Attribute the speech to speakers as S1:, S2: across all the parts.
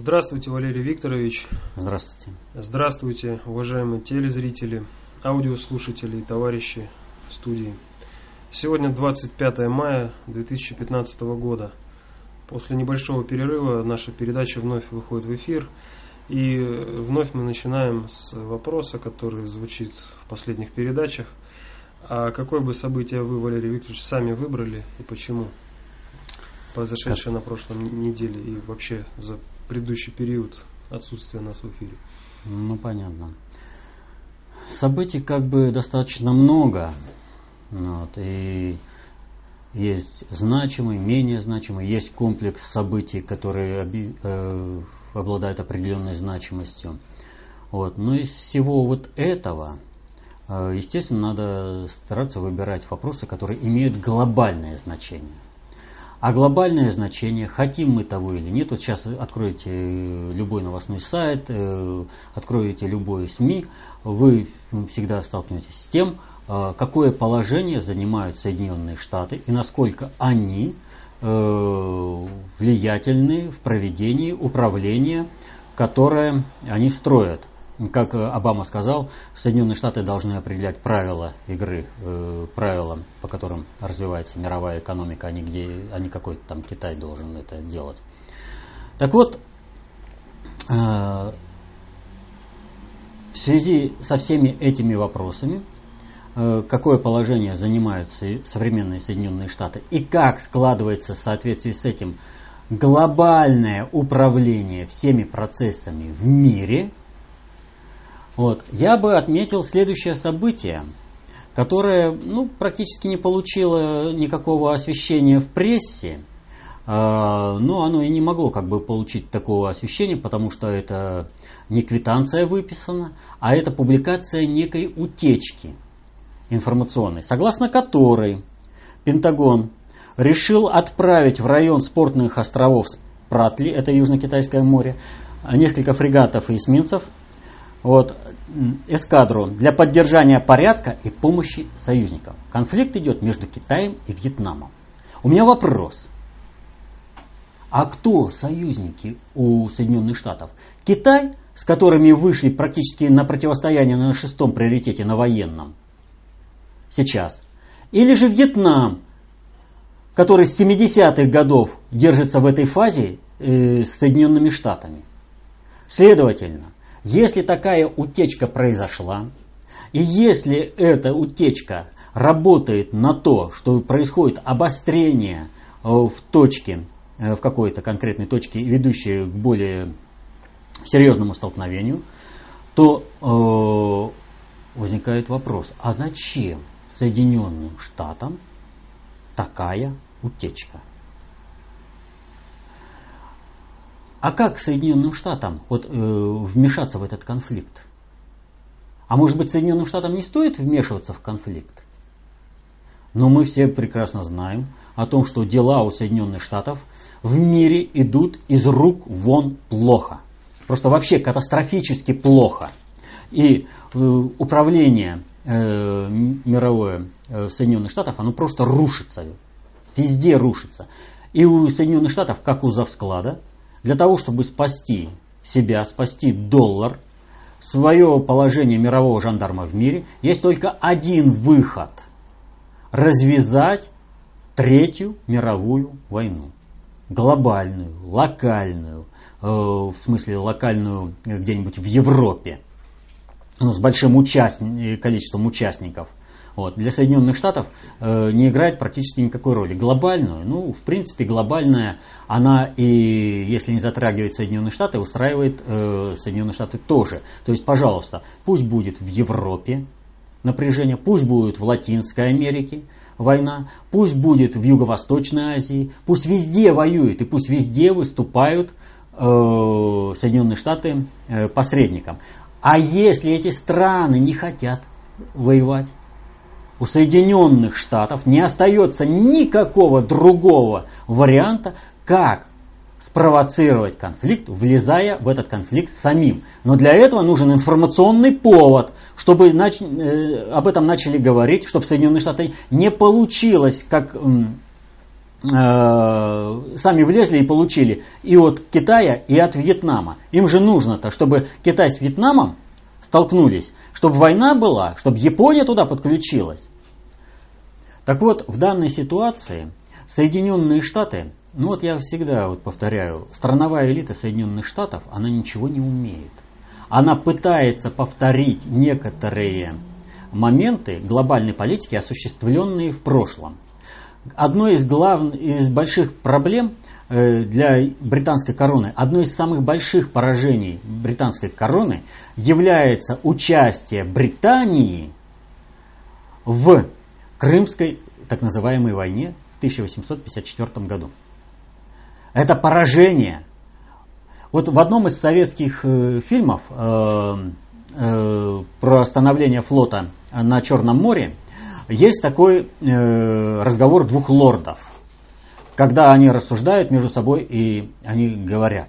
S1: Здравствуйте, Валерий Викторович.
S2: Здравствуйте.
S1: Здравствуйте, уважаемые телезрители, аудиослушатели и товарищи в студии. Сегодня 25 мая 2015 года. После небольшого перерыва наша передача вновь выходит в эфир. И вновь мы начинаем с вопроса, который звучит в последних передачах. А какое бы событие вы, Валерий Викторович, сами выбрали и почему? Произошедшее на прошлом неделе и вообще за предыдущий период отсутствия нас в эфире.
S2: Ну, понятно. Событий как бы достаточно много. Вот, и есть значимые, менее значимые, есть комплекс событий, которые э, обладают определенной значимостью. Вот. Но из всего вот этого, э, естественно, надо стараться выбирать вопросы, которые имеют глобальное значение. А глобальное значение, хотим мы того или нет, вот сейчас откроете э, любой новостной сайт, э, откроете любой СМИ, вы всегда столкнетесь с тем, э, какое положение занимают Соединенные Штаты и насколько они влиятельны в проведении управления, которое они строят как э, Обама сказал, Соединенные Штаты должны определять правила игры, э, правила, по которым развивается мировая экономика, а не, где, а не какой-то там Китай должен это делать. Так вот, э, в связи со всеми этими вопросами, э, какое положение занимают современные Соединенные Штаты и как складывается в соответствии с этим глобальное управление всеми процессами в мире – вот. Я бы отметил следующее событие, которое ну, практически не получило никакого освещения в прессе. А, но оно и не могло как бы получить такого освещения, потому что это не квитанция выписана, а это публикация некой утечки информационной, согласно которой Пентагон решил отправить в район спортных островов Спратли, это Южно-Китайское море, несколько фрегатов и эсминцев вот, эскадру для поддержания порядка и помощи союзникам. Конфликт идет между Китаем и Вьетнамом. У меня вопрос. А кто союзники у Соединенных Штатов? Китай, с которыми вышли практически на противостояние на шестом приоритете, на военном, сейчас. Или же Вьетнам, который с 70-х годов держится в этой фазе э, с Соединенными Штатами. Следовательно, если такая утечка произошла, и если эта утечка работает на то, что происходит обострение э, в точке, э, в какой-то конкретной точке, ведущей к более серьезному столкновению, то э, возникает вопрос, а зачем Соединенным Штатам такая утечка? А как Соединенным Штатам вот, э, вмешаться в этот конфликт? А может быть Соединенным Штатам не стоит вмешиваться в конфликт? Но мы все прекрасно знаем о том, что дела у Соединенных Штатов в мире идут из рук вон плохо. Просто вообще катастрофически плохо. И э, управление э, мировое э, Соединенных Штатов, оно просто рушится. Везде рушится. И у Соединенных Штатов, как у Завсклада, для того, чтобы спасти себя, спасти доллар, свое положение мирового жандарма в мире, есть только один выход – развязать Третью мировую войну. Глобальную, локальную, э, в смысле локальную где-нибудь в Европе, ну, с большим участни- количеством участников – вот. Для Соединенных Штатов э, не играет практически никакой роли. Глобальную, ну, в принципе, глобальная, она и, если не затрагивает Соединенные Штаты, устраивает э, Соединенные Штаты тоже. То есть, пожалуйста, пусть будет в Европе напряжение, пусть будет в Латинской Америке война, пусть будет в Юго-Восточной Азии, пусть везде воюют и пусть везде выступают э, Соединенные Штаты э, посредником. А если эти страны не хотят воевать, у Соединенных Штатов не остается никакого другого варианта, как спровоцировать конфликт, влезая в этот конфликт самим. Но для этого нужен информационный повод, чтобы нач... э, об этом начали говорить, чтобы Соединенные Штаты не получилось, как сами влезли и получили и от Китая, и от Вьетнама. Им же нужно-то, чтобы Китай с Вьетнамом столкнулись, чтобы война была, чтобы Япония туда подключилась. Так вот, в данной ситуации Соединенные Штаты, ну вот я всегда вот повторяю, страновая элита Соединенных Штатов, она ничего не умеет. Она пытается повторить некоторые моменты глобальной политики, осуществленные в прошлом. Одной из, главных, из больших проблем для британской короны, одно из самых больших поражений британской короны является участие Британии в Крымской так называемой войне в 1854 году. Это поражение. Вот в одном из советских э, фильмов э, э, про становление флота на Черном море есть такой э, разговор двух лордов, когда они рассуждают между собой и они говорят,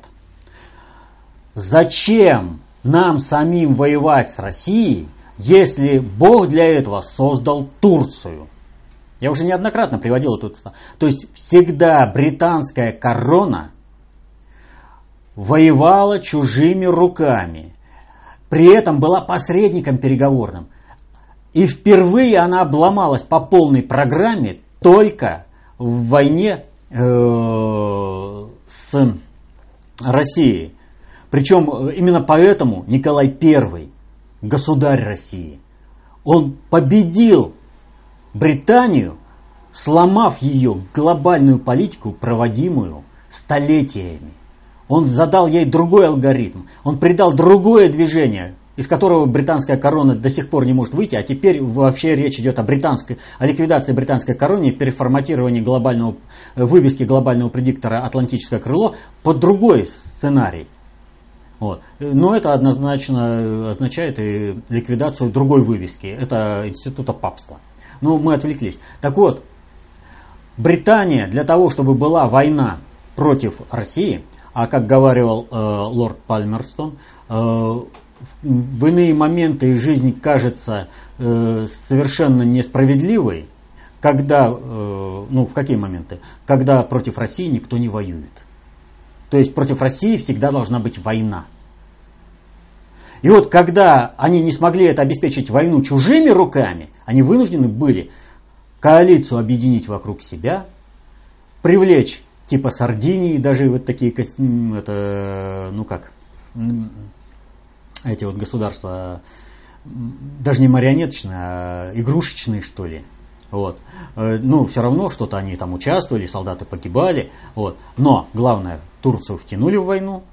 S2: зачем нам самим воевать с Россией, если Бог для этого создал Турцию? Я уже неоднократно приводил эту То есть всегда британская корона воевала чужими руками. При этом была посредником переговорным. И впервые она обломалась по полной программе только в войне с Россией. Причем э, именно поэтому Николай I, государь России, он победил Британию, сломав ее глобальную политику, проводимую столетиями. Он задал ей другой алгоритм, он придал другое движение, из которого британская корона до сих пор не может выйти, а теперь вообще речь идет о британской, о ликвидации британской короны, переформатировании глобального, вывески глобального предиктора «Атлантическое крыло» под другой сценарий. Вот. Но это однозначно означает и ликвидацию другой вывески. Это института папства. Но мы отвлеклись. Так вот, Британия для того, чтобы была война против России, а как говорил э, лорд Пальмерстон, э, в иные моменты жизнь кажется э, совершенно несправедливой, когда, э, ну в какие моменты? Когда против России никто не воюет. То есть против России всегда должна быть война. И вот когда они не смогли это обеспечить войну чужими руками, они вынуждены были коалицию объединить вокруг себя, привлечь типа Сардинии, даже вот такие, это, ну как, эти вот государства, даже не марионеточные, а игрушечные, что ли. Вот. Э, ну, все равно что-то они там участвовали, солдаты погибали. Вот. Но главное, Турцию втянули в войну,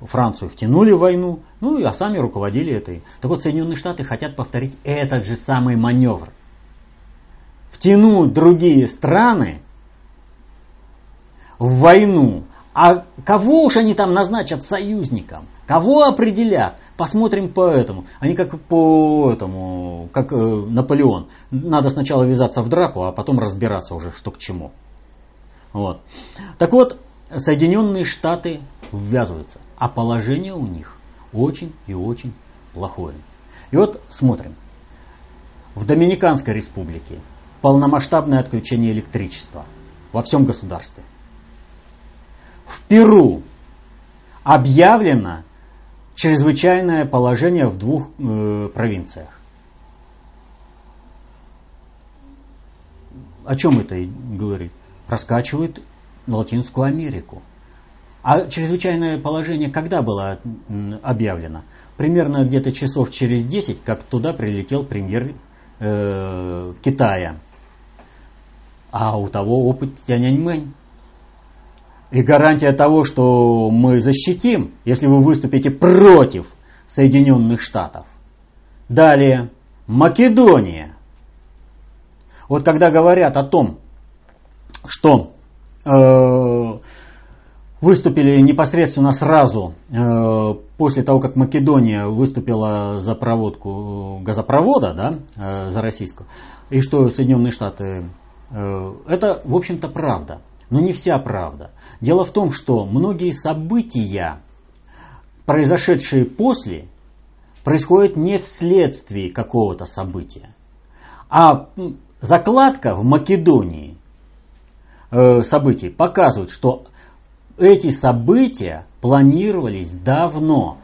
S2: Францию втянули в войну, ну а сами руководили этой. Так вот, Соединенные Штаты хотят повторить этот же самый маневр. Втянуть другие страны в войну. А кого уж они там назначат союзником? Кого определят? Посмотрим по этому. Они как по этому, как э, Наполеон. Надо сначала ввязаться в драку, а потом разбираться уже, что к чему. Вот. Так вот, Соединенные Штаты ввязываются, а положение у них очень и очень плохое. И вот смотрим. В Доминиканской республике полномасштабное отключение электричества во всем государстве. В Перу объявлено чрезвычайное положение в двух э, провинциях. О чем это говорит? Раскачивает Латинскую Америку. А чрезвычайное положение когда было объявлено? Примерно где-то часов через 10, как туда прилетел премьер э, Китая. А у того опыт Тяньаньмэнь. И гарантия того, что мы защитим, если вы выступите против Соединенных Штатов. Далее, Македония. Вот когда говорят о том, что Э, выступили непосредственно сразу э, после того, как Македония выступила за проводку газопровода, да, э, за российскую, и что Соединенные Штаты, это, в общем-то, правда, но не вся правда. Дело в том, что многие события, произошедшие после, происходят не вследствие какого-то события, а закладка в Македонии э, событий показывают, что эти события планировались давно.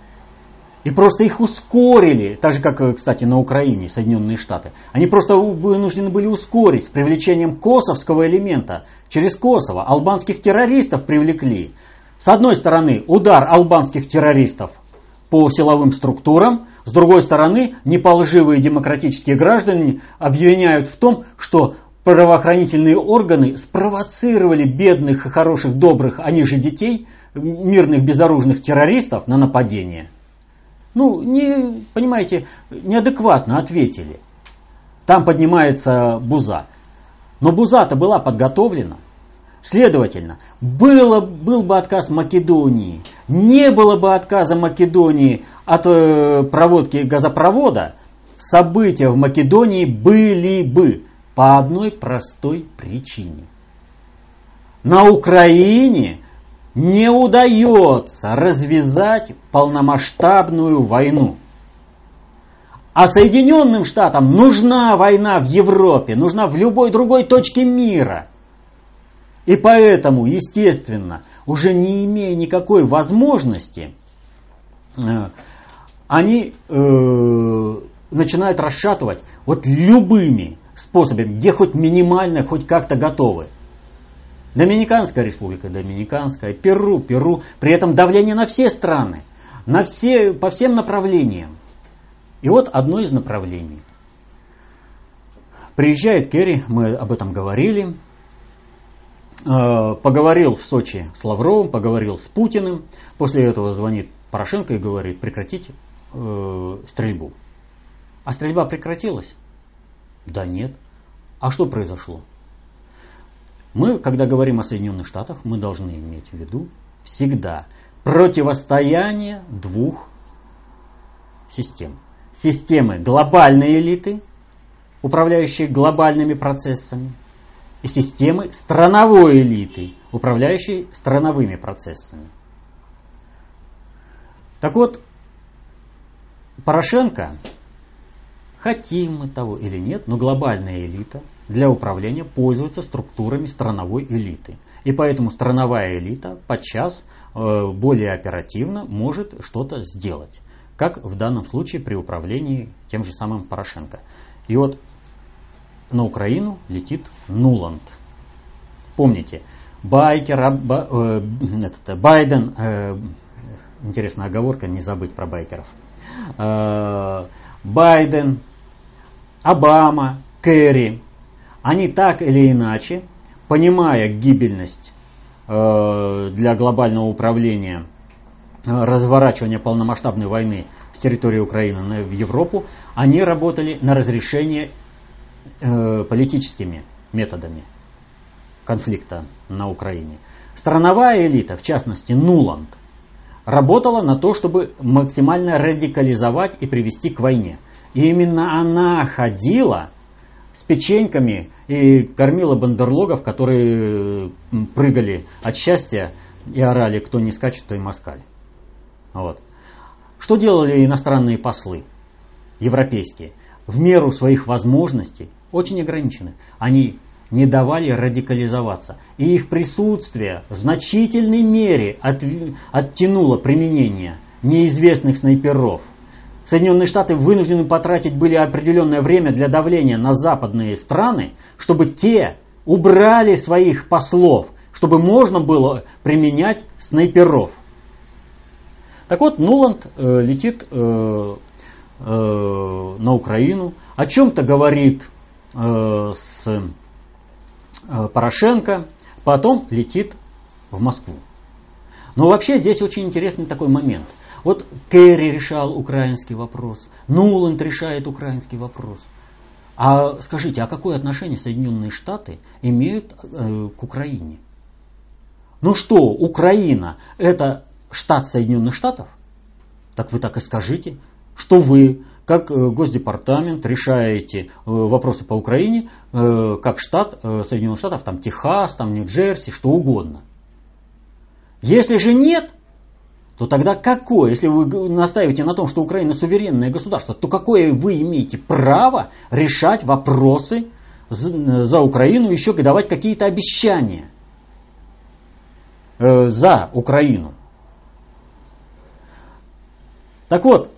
S2: И просто их ускорили, так же как, э, кстати, на Украине, Соединенные Штаты. Они просто вынуждены были ускорить с привлечением косовского элемента. Через Косово албанских террористов привлекли. С одной стороны, удар албанских террористов по силовым структурам, с другой стороны, неполживые демократические граждане обвиняют в том, что правоохранительные органы спровоцировали бедных, хороших, добрых, они же детей, мирных безоружных террористов на нападение – ну, не, понимаете, неадекватно ответили. Там поднимается буза. Но буза-то была подготовлена. Следовательно, было, был бы отказ Македонии, не было бы отказа Македонии от э, проводки газопровода, события в Македонии были бы по одной простой причине. На Украине не удается развязать полномасштабную войну. А Соединенным Штатам нужна война в Европе, нужна в любой другой точке мира. И поэтому, естественно, уже не имея никакой возможности, э, они э, начинают расшатывать вот любыми способами, где хоть минимально, хоть как-то готовы. Доминиканская республика, Доминиканская, Перу, Перу. При этом давление на все страны, на все, по всем направлениям. И вот одно из направлений. Приезжает Керри, мы об этом говорили, э, поговорил в Сочи с Лавровым, поговорил с Путиным. После этого звонит Порошенко и говорит, прекратите э, стрельбу. А стрельба прекратилась? Да нет. А что произошло? Мы, когда говорим о Соединенных Штатах, мы должны иметь в виду всегда противостояние двух систем. Системы глобальной элиты, управляющей глобальными процессами, и системы страновой элиты, управляющей страновыми процессами. Так вот, Порошенко, хотим мы того или нет, но глобальная элита – для управления пользуются структурами страновой элиты. И поэтому страновая элита подчас э, более оперативно может что-то сделать. Как в данном случае при управлении тем же самым Порошенко. И вот на Украину летит Нуланд. Помните, Байкер, э, этот, Байден, э, интересная оговорка, не забыть про байкеров. Э, Байден, Обама, Керри, они так или иначе, понимая гибельность э, для глобального управления э, разворачивания полномасштабной войны с территории Украины в Европу, они работали на разрешение э, политическими методами конфликта на Украине. Страновая элита, в частности Нуланд, работала на то, чтобы максимально радикализовать и привести к войне. И именно она ходила с печеньками и кормила бандерлогов, которые прыгали от счастья и орали, кто не скачет, то и москаль. Вот. Что делали иностранные послы, европейские? В меру своих возможностей, очень ограничены, они не давали радикализоваться. И их присутствие в значительной мере от, оттянуло применение неизвестных снайперов – Соединенные Штаты вынуждены потратить были определенное время для давления на западные страны, чтобы те убрали своих послов, чтобы можно было применять снайперов. Так вот, Нуланд э, летит э, э, на Украину, о чем-то говорит э, с э, Порошенко, потом летит в Москву. Но вообще здесь очень интересный такой момент – вот Керри решал украинский вопрос, Нуланд решает украинский вопрос. А скажите, а какое отношение Соединенные Штаты имеют э, к Украине? Ну что, Украина это штат Соединенных Штатов? Так вы так и скажите, что вы, как э, Госдепартамент, решаете э, вопросы по Украине, э, как штат Соединенных Штатов, там Техас, там Нью-Джерси, что угодно. Если же нет, то тогда какое, если вы настаиваете на том, что Украина суверенное государство, то какое вы имеете право решать вопросы за Украину, еще давать какие-то обещания? э, за Украину. Так вот,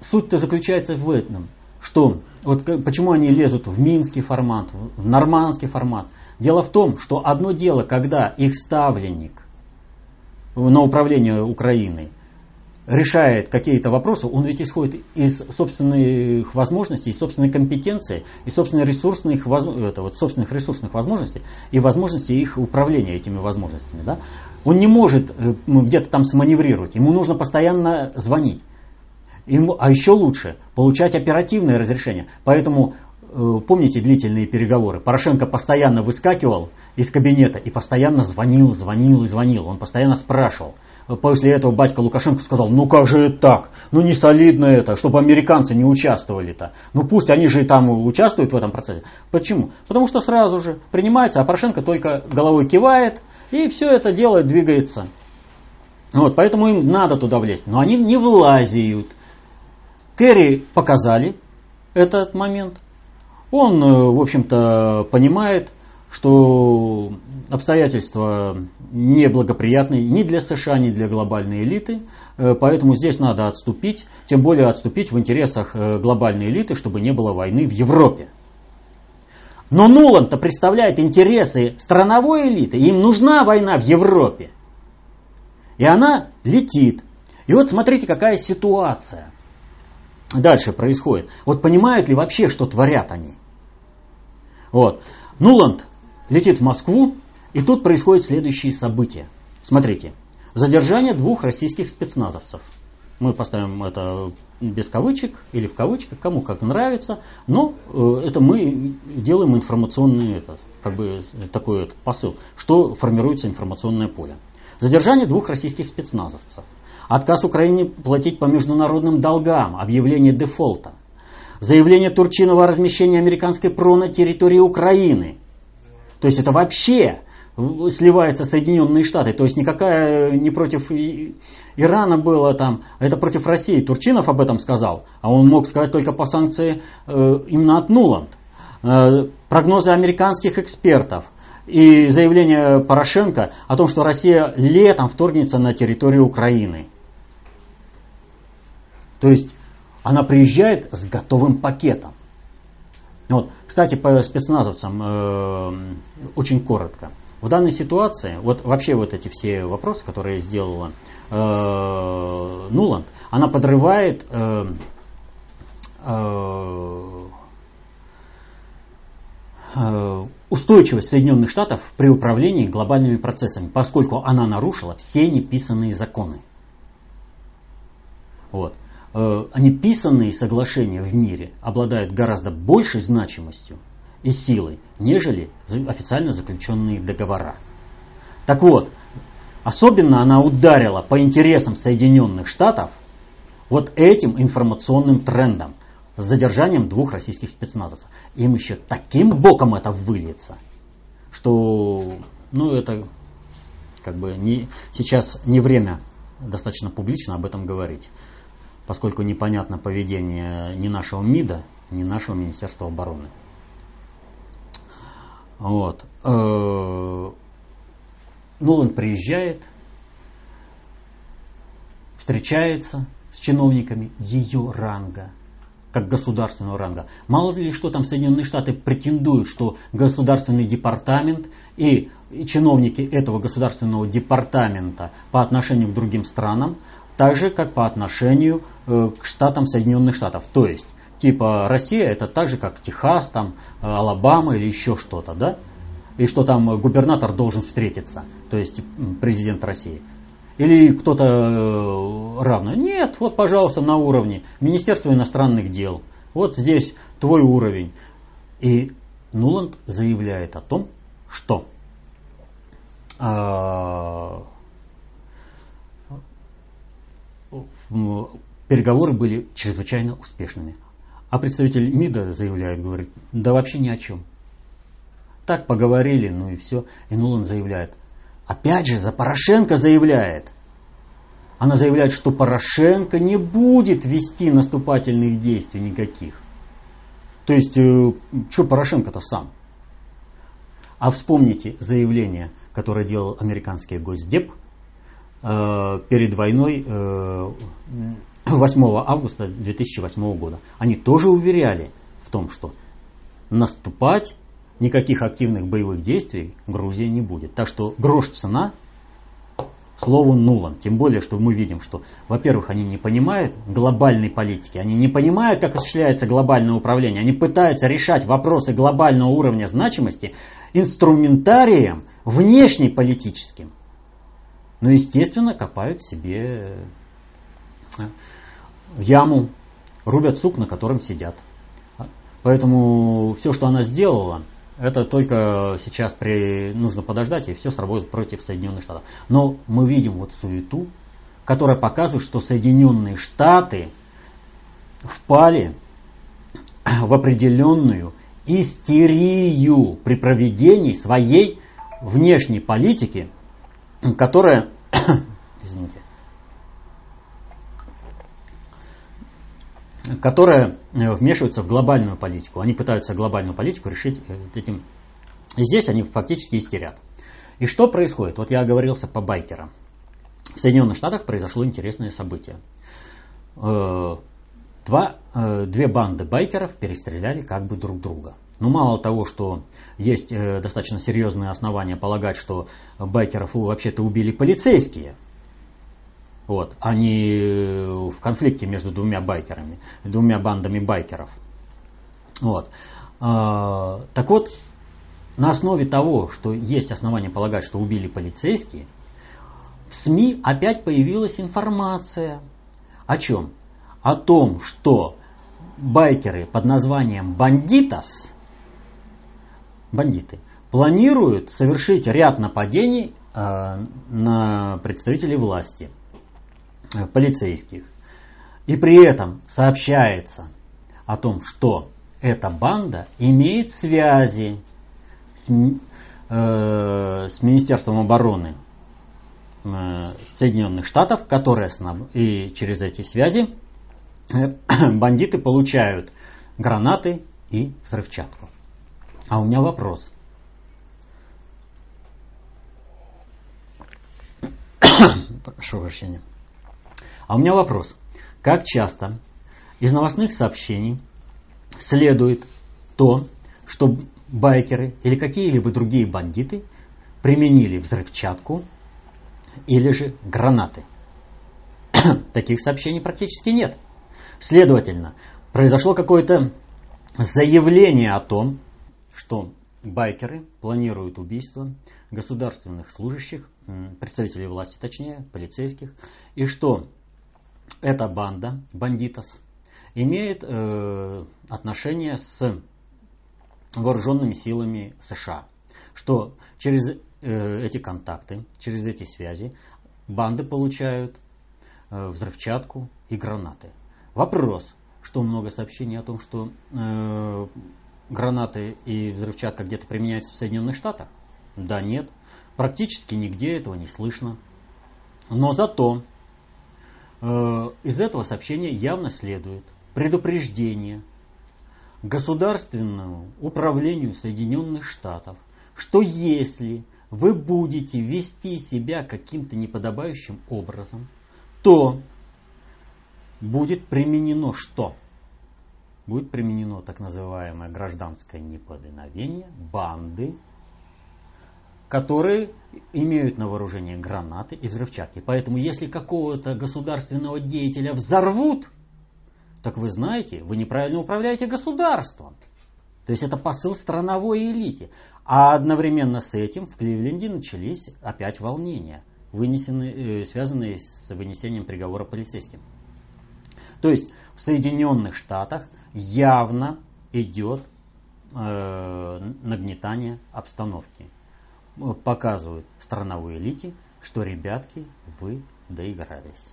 S2: суть-то заключается в этом, что вот почему они лезут в минский формат, в нормандский формат. Дело в том, что одно дело, когда их ставленник на управление Украиной решает какие-то вопросы, он ведь исходит из собственных возможностей, из собственной компетенции, из собственных ресурсных, это, вот, собственных ресурсных возможностей и возможностей их управления этими возможностями. Да? Он не может э, ну, где-то там сманеврировать, ему нужно постоянно звонить. Ему, а еще лучше получать оперативное разрешение. Поэтому помните длительные переговоры? Порошенко постоянно выскакивал из кабинета и постоянно звонил, звонил и звонил. Он постоянно спрашивал. После этого батька Лукашенко сказал, ну как же это так? Ну не солидно это, чтобы американцы не участвовали-то. Ну пусть они же и там участвуют в этом процессе. Почему? Потому что сразу же принимается, а Порошенко только головой кивает, и все это дело двигается. Вот, поэтому им надо туда влезть. Но они не влазят. Керри показали этот момент. Он, э, в общем-то, понимает, что обстоятельства неблагоприятные ни для США, ни для глобальной элиты, э, поэтому здесь надо отступить, тем более отступить в интересах э, глобальной элиты, чтобы не было войны в Европе. Но Нуланд-то представляет интересы страновой элиты, им нужна война в Европе. И она летит. И вот смотрите, какая ситуация дальше происходит. Вот понимают ли вообще, что творят они? Вот. Нуланд летит в Москву, и тут происходят следующие события. Смотрите. Задержание двух российских спецназовцев. Мы поставим это без кавычек или в кавычках, кому как нравится, но э, это мы делаем информационный этот, как бы такой этот посыл, что формируется информационное поле. Задержание двух российских спецназовцев. Отказ Украине платить по международным долгам, объявление дефолта. Заявление Турчинова о размещении американской ПРО на территории Украины. То есть это вообще сливается Соединенные Штаты. То есть никакая не против Ирана было там, это против России. Турчинов об этом сказал, а он мог сказать только по санкции э, именно от Нуланд. Э, прогнозы американских экспертов и заявление Порошенко о том, что Россия летом вторгнется на территорию Украины. То есть она приезжает с готовым пакетом. Вот. Кстати, по спецназовцам э, очень коротко. В данной ситуации, вот вообще вот эти все вопросы, которые сделала э, Нуланд, она подрывает э, э, э, устойчивость Соединенных Штатов при управлении глобальными процессами, поскольку она нарушила все неписанные законы. Вот. Э, неписанные соглашения в мире обладают гораздо большей значимостью и силой, нежели официально заключенные договора. Так вот, особенно она ударила по интересам Соединенных Штатов вот этим информационным трендом с задержанием двух российских спецназовцев. Им еще таким боком это выльется, что ну это как бы не, сейчас не время достаточно публично об этом говорить поскольку непонятно поведение ни нашего МИДа, ни нашего Министерства обороны. Вот. Э, Нолан приезжает, встречается с чиновниками ее ранга, как государственного ранга. Мало ли что там Соединенные Штаты претендуют, что государственный департамент и чиновники этого государственного департамента по отношению к другим странам так же, как по отношению э, к штатам Соединенных Штатов. То есть, типа Россия это так же, как Техас, там, э, Алабама или еще что-то, да? И что там губернатор должен встретиться, то есть президент России. Или кто-то э, равно. Нет, вот, пожалуйста, на уровне Министерства иностранных дел. Вот здесь твой уровень. И Нуланд заявляет о том, что э, переговоры были чрезвычайно успешными. А представитель МИДа заявляет, говорит, да вообще ни о чем. Так поговорили, ну и все. И Нулан заявляет. Опять же, за Порошенко заявляет. Она заявляет, что Порошенко не будет вести наступательных действий никаких. То есть, э, что Порошенко-то сам? А вспомните заявление которое делал американский Госдеп перед войной э, 8 августа 2008 года. Они тоже уверяли в том, что наступать, никаких активных боевых действий Грузия не будет. Так что грош цена слову нулом. Тем более, что мы видим, что, во-первых, они не понимают глобальной политики, они не понимают, как осуществляется глобальное управление, они пытаются решать вопросы глобального уровня значимости инструментарием внешнеполитическим. Но, естественно, копают себе э, яму, рубят сук, на котором сидят. Поэтому все, что она сделала, это только сейчас при... нужно подождать, и все сработает против Соединенных Штатов. Но мы видим вот суету, которая показывает, что Соединенные Штаты впали в определенную истерию при проведении своей внешней политики, которая, извините, которая э, вмешивается в глобальную политику. Они пытаются глобальную политику решить э, этим. И здесь они фактически истерят. И что происходит? Вот я оговорился по байкерам. В Соединенных Штатах произошло интересное событие. Э, два, две банды байкеров перестреляли как бы друг друга. Но ну, мало того, что есть достаточно серьезные основания полагать, что байкеров вообще-то убили полицейские – вот, а не в конфликте между двумя байкерами, двумя бандами байкеров. Вот. А, так вот, на основе того, что есть основания полагать, что убили полицейские, в СМИ опять появилась информация. О чем? О том, что байкеры под названием «бандитас», бандиты, планируют совершить ряд нападений э, на представителей власти – Э, полицейских. И при этом сообщается о том, что эта банда имеет связи с, э, с Министерством обороны э, Соединенных Штатов, которые и через эти связи бандиты получают гранаты и взрывчатку. А у меня вопрос. Прошу прощения. А у меня вопрос. Как часто из новостных сообщений следует то, что байкеры или какие-либо другие бандиты применили взрывчатку или же гранаты? Таких сообщений практически нет. Следовательно, произошло какое-то заявление о том, что байкеры планируют убийство государственных служащих, представителей власти точнее, полицейских, и что эта банда, бандитос, имеет э, отношение с вооруженными силами США. Что через э, эти контакты, через эти связи банды получают э, взрывчатку и гранаты. Вопрос, что много сообщений о том, что э, гранаты и взрывчатка где-то применяются в Соединенных Штатах? Да, нет. Практически нигде этого не слышно. Но зато Э, из этого сообщения явно следует предупреждение государственному управлению Соединенных Штатов, что если вы будете вести себя каким-то неподобающим образом, то будет применено что? Будет применено так называемое гражданское неповиновение банды которые имеют на вооружении гранаты и взрывчатки. Поэтому если какого-то государственного деятеля взорвут, так вы знаете, вы неправильно управляете государством. То есть это посыл страновой элите. А одновременно с этим в Кливленде начались опять волнения, вынесенные, э, связанные с вынесением приговора полицейским. То есть в Соединенных Штатах явно идет э, нагнетание обстановки показывают страновой элите, что, ребятки, вы доигрались.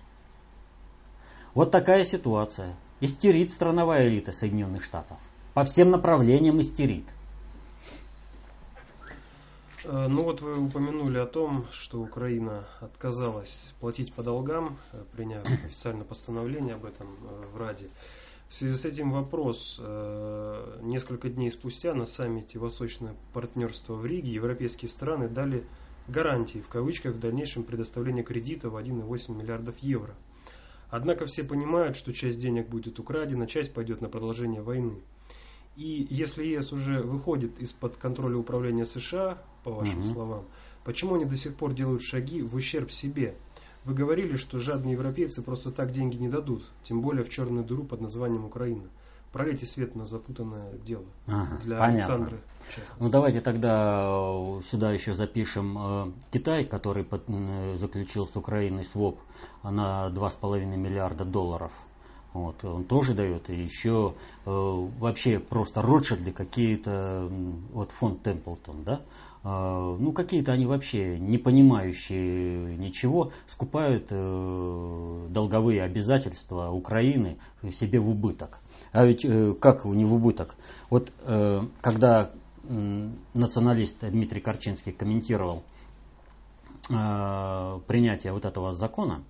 S2: Вот такая ситуация. Истерит страновая элита Соединенных Штатов. По всем направлениям истерит.
S1: Э, ну вот вы упомянули о том, что Украина отказалась платить по долгам, э, приняв официальное постановление об этом э, в Раде. В связи с этим вопрос. Несколько дней спустя на саммите Восточное партнерство в Риге европейские страны дали гарантии, в кавычках, в дальнейшем предоставления кредита в 1,8 миллиардов евро. Однако все понимают, что часть денег будет украдена, часть пойдет на продолжение войны. И если ЕС уже выходит из-под контроля управления США, по вашим угу. словам, почему они до сих пор делают шаги в ущерб себе? Вы говорили, что жадные европейцы просто так деньги не дадут, тем более в черную дыру под названием Украина. Пролейте свет на запутанное дело
S2: ага, для понятно. Александры. Ну давайте тогда э, сюда еще запишем э, Китай, который под, э, заключил с Украиной СВОП на 2,5 миллиарда долларов. Вот, он тоже дает, и еще э, вообще просто Ротшильды какие-то, вот фонд Темплтон, да, э, ну какие-то они вообще не понимающие ничего, скупают э, долговые обязательства Украины себе в убыток. А ведь э, как не в убыток? Вот э, когда э, националист Дмитрий Корчинский комментировал э, принятие вот этого закона,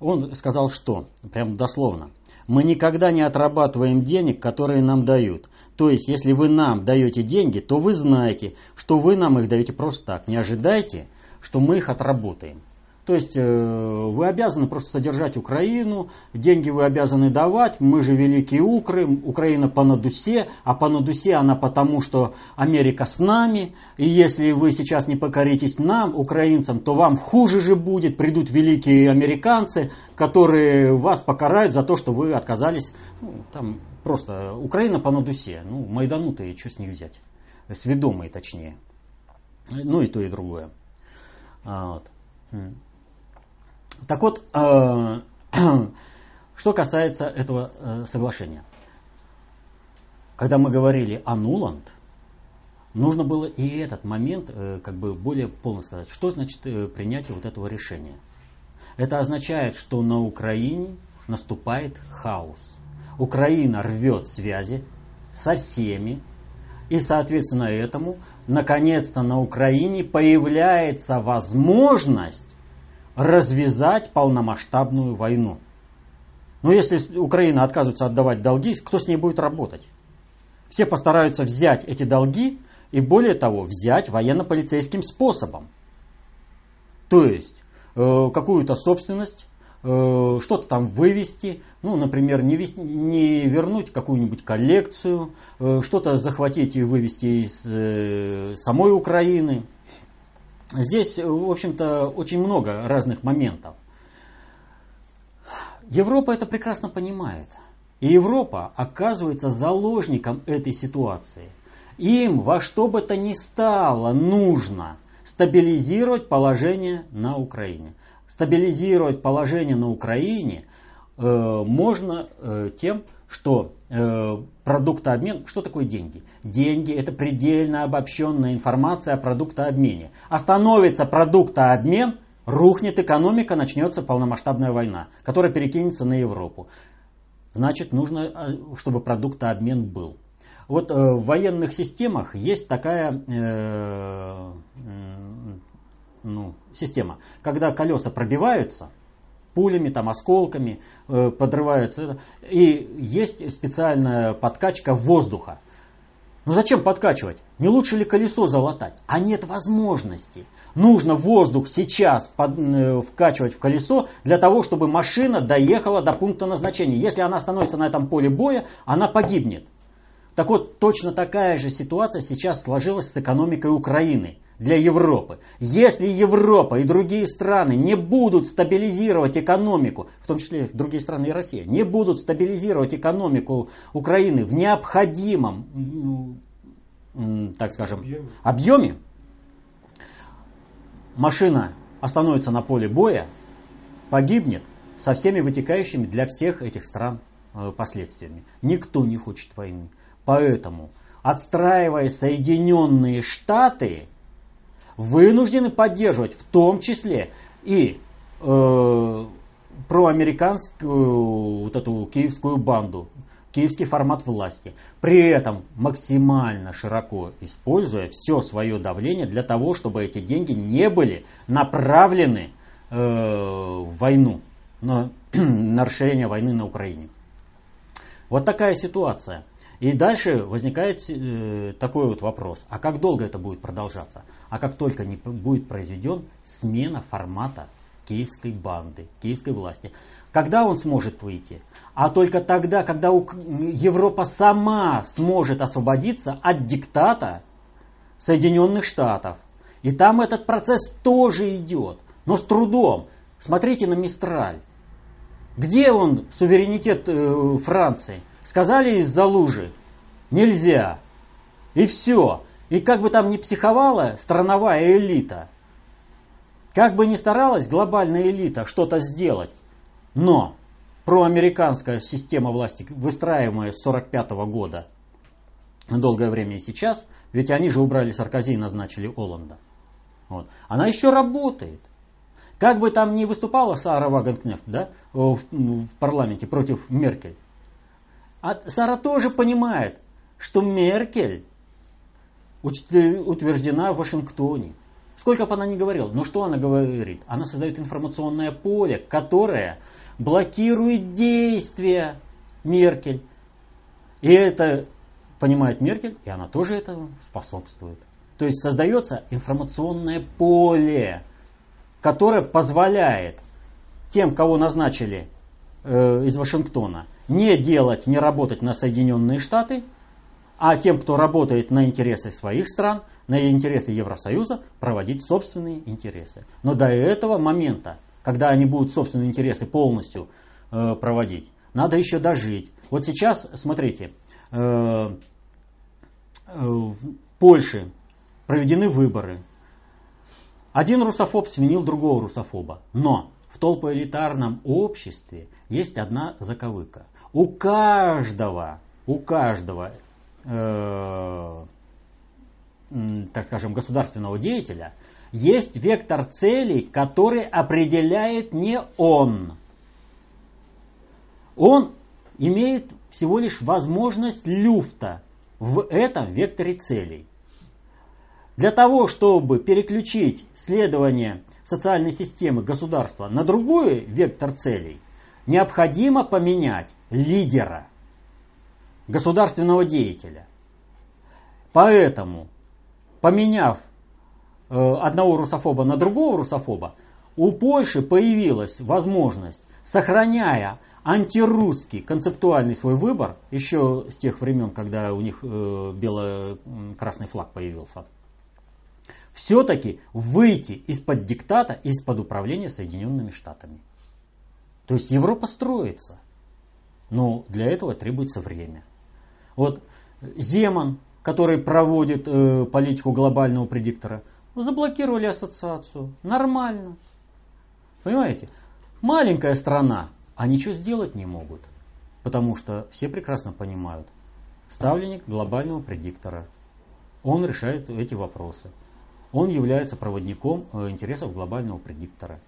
S2: он сказал, что, прям дословно, мы никогда не отрабатываем денег, которые нам дают. То есть, если вы нам даете деньги, то вы знаете, что вы нам их даете просто так. Не ожидайте, что мы их отработаем. То есть э, вы обязаны просто содержать Украину, деньги вы обязаны давать, мы же великие укры, Украина по надусе, а по надусе она потому, что Америка с нами, и если вы сейчас не покоритесь нам, украинцам, то вам хуже же будет, придут великие американцы, которые вас покарают за то, что вы отказались, ну, там просто Украина по надусе, ну, майдану-то и что с них взять, сведомые точнее, ну и то и другое. А, вот. Так вот, э, что касается этого э, соглашения. Когда мы говорили о Нуланд, нужно было и этот момент э, как бы более полно сказать. Что значит принятие вот этого решения? Это означает, что на Украине наступает хаос. Украина рвет связи со всеми, и, соответственно, этому, наконец-то на Украине появляется возможность развязать полномасштабную войну. Но если Украина отказывается отдавать долги, кто с ней будет работать? Все постараются взять эти долги и более того взять военно-полицейским способом. То есть э, какую-то собственность, э, что-то там вывести, ну, например, не, вести, не вернуть какую-нибудь коллекцию, э, что-то захватить и вывести из э, самой Украины. Здесь, в общем-то, очень много разных моментов. Европа это прекрасно понимает. И Европа оказывается заложником этой ситуации. Им во что бы то ни стало нужно стабилизировать положение на Украине. Стабилизировать положение на Украине э, можно э, тем, что э, продуктообмен, что такое деньги? Деньги это предельно обобщенная информация о продуктообмене. Остановится продуктообмен, рухнет экономика, начнется полномасштабная война, которая перекинется на Европу. Значит, нужно, э, чтобы продуктообмен был. Вот э, в военных системах есть такая э, ну, система, когда колеса пробиваются, пулями, там, осколками, э, подрывается. И есть специальная подкачка воздуха. Ну зачем подкачивать? Не лучше ли колесо залатать? А нет возможности. Нужно воздух сейчас под, э, вкачивать в колесо для того, чтобы машина доехала до пункта назначения. Если она становится на этом поле боя, она погибнет. Так вот, точно такая же ситуация сейчас сложилась с экономикой Украины для Европы. Если Европа и другие страны не будут стабилизировать экономику, в том числе другие страны и Россия, не будут стабилизировать экономику Украины в необходимом, так скажем, объеме, объеме машина остановится на поле боя, погибнет со всеми вытекающими для всех этих стран э, последствиями. Никто не хочет войны. Поэтому, отстраивая Соединенные Штаты, вынуждены поддерживать в том числе и э, проамериканскую вот эту киевскую банду, киевский формат власти. При этом максимально широко используя все свое давление для того, чтобы эти деньги не были направлены э, в войну, на, на расширение войны на Украине. Вот такая ситуация. И дальше возникает э, такой вот вопрос, а как долго это будет продолжаться? А как только не будет произведен смена формата киевской банды, киевской власти. Когда он сможет выйти? А только тогда, когда Европа сама сможет освободиться от диктата Соединенных Штатов. И там этот процесс тоже идет, но с трудом. Смотрите на Мистраль. Где он, суверенитет э, Франции? Сказали из-за лужи. Нельзя. И все. И как бы там ни психовала страновая элита, как бы ни старалась глобальная элита что-то сделать, но проамериканская система власти, выстраиваемая с 1945 года, долгое время и сейчас, ведь они же убрали Саркози и назначили Оланда. Вот. Она еще работает. Как бы там ни выступала Сара Вагенкнефт да, в, в парламенте против Меркель, а Сара тоже понимает, что Меркель утверждена в Вашингтоне. Сколько бы она ни говорила, но что она говорит? Она создает информационное поле, которое блокирует действия Меркель. И это понимает Меркель, и она тоже этому способствует. То есть создается информационное поле, которое позволяет тем, кого назначили э, из Вашингтона, не делать, не работать на Соединенные Штаты, а тем, кто работает на интересы своих стран, на интересы Евросоюза, проводить собственные интересы. Но до этого момента, когда они будут собственные интересы полностью э, проводить, надо еще дожить. Вот сейчас, смотрите, э, э, в Польше проведены выборы. Один русофоб сменил другого русофоба. Но в толпоэлитарном обществе есть одна заковыка. У каждого, у каждого, э, так скажем, государственного деятеля есть вектор целей, который определяет не он. Он имеет всего лишь возможность люфта в этом векторе целей. Для того, чтобы переключить следование социальной системы государства на другой вектор целей, необходимо поменять лидера, государственного деятеля. Поэтому, поменяв э, одного русофоба на другого русофоба, у Польши появилась возможность, сохраняя антирусский концептуальный свой выбор, еще с тех времен, когда у них э, бело-красный флаг появился, все-таки выйти из-под диктата, из-под управления Соединенными Штатами. То есть Европа строится. Но для этого требуется время. Вот Земан, который проводит э, политику глобального предиктора, заблокировали ассоциацию. Нормально. Понимаете? Маленькая страна, а ничего сделать не могут. Потому что все прекрасно понимают. Ставленник глобального предиктора. Он решает эти вопросы. Он является проводником э, интересов глобального предиктора.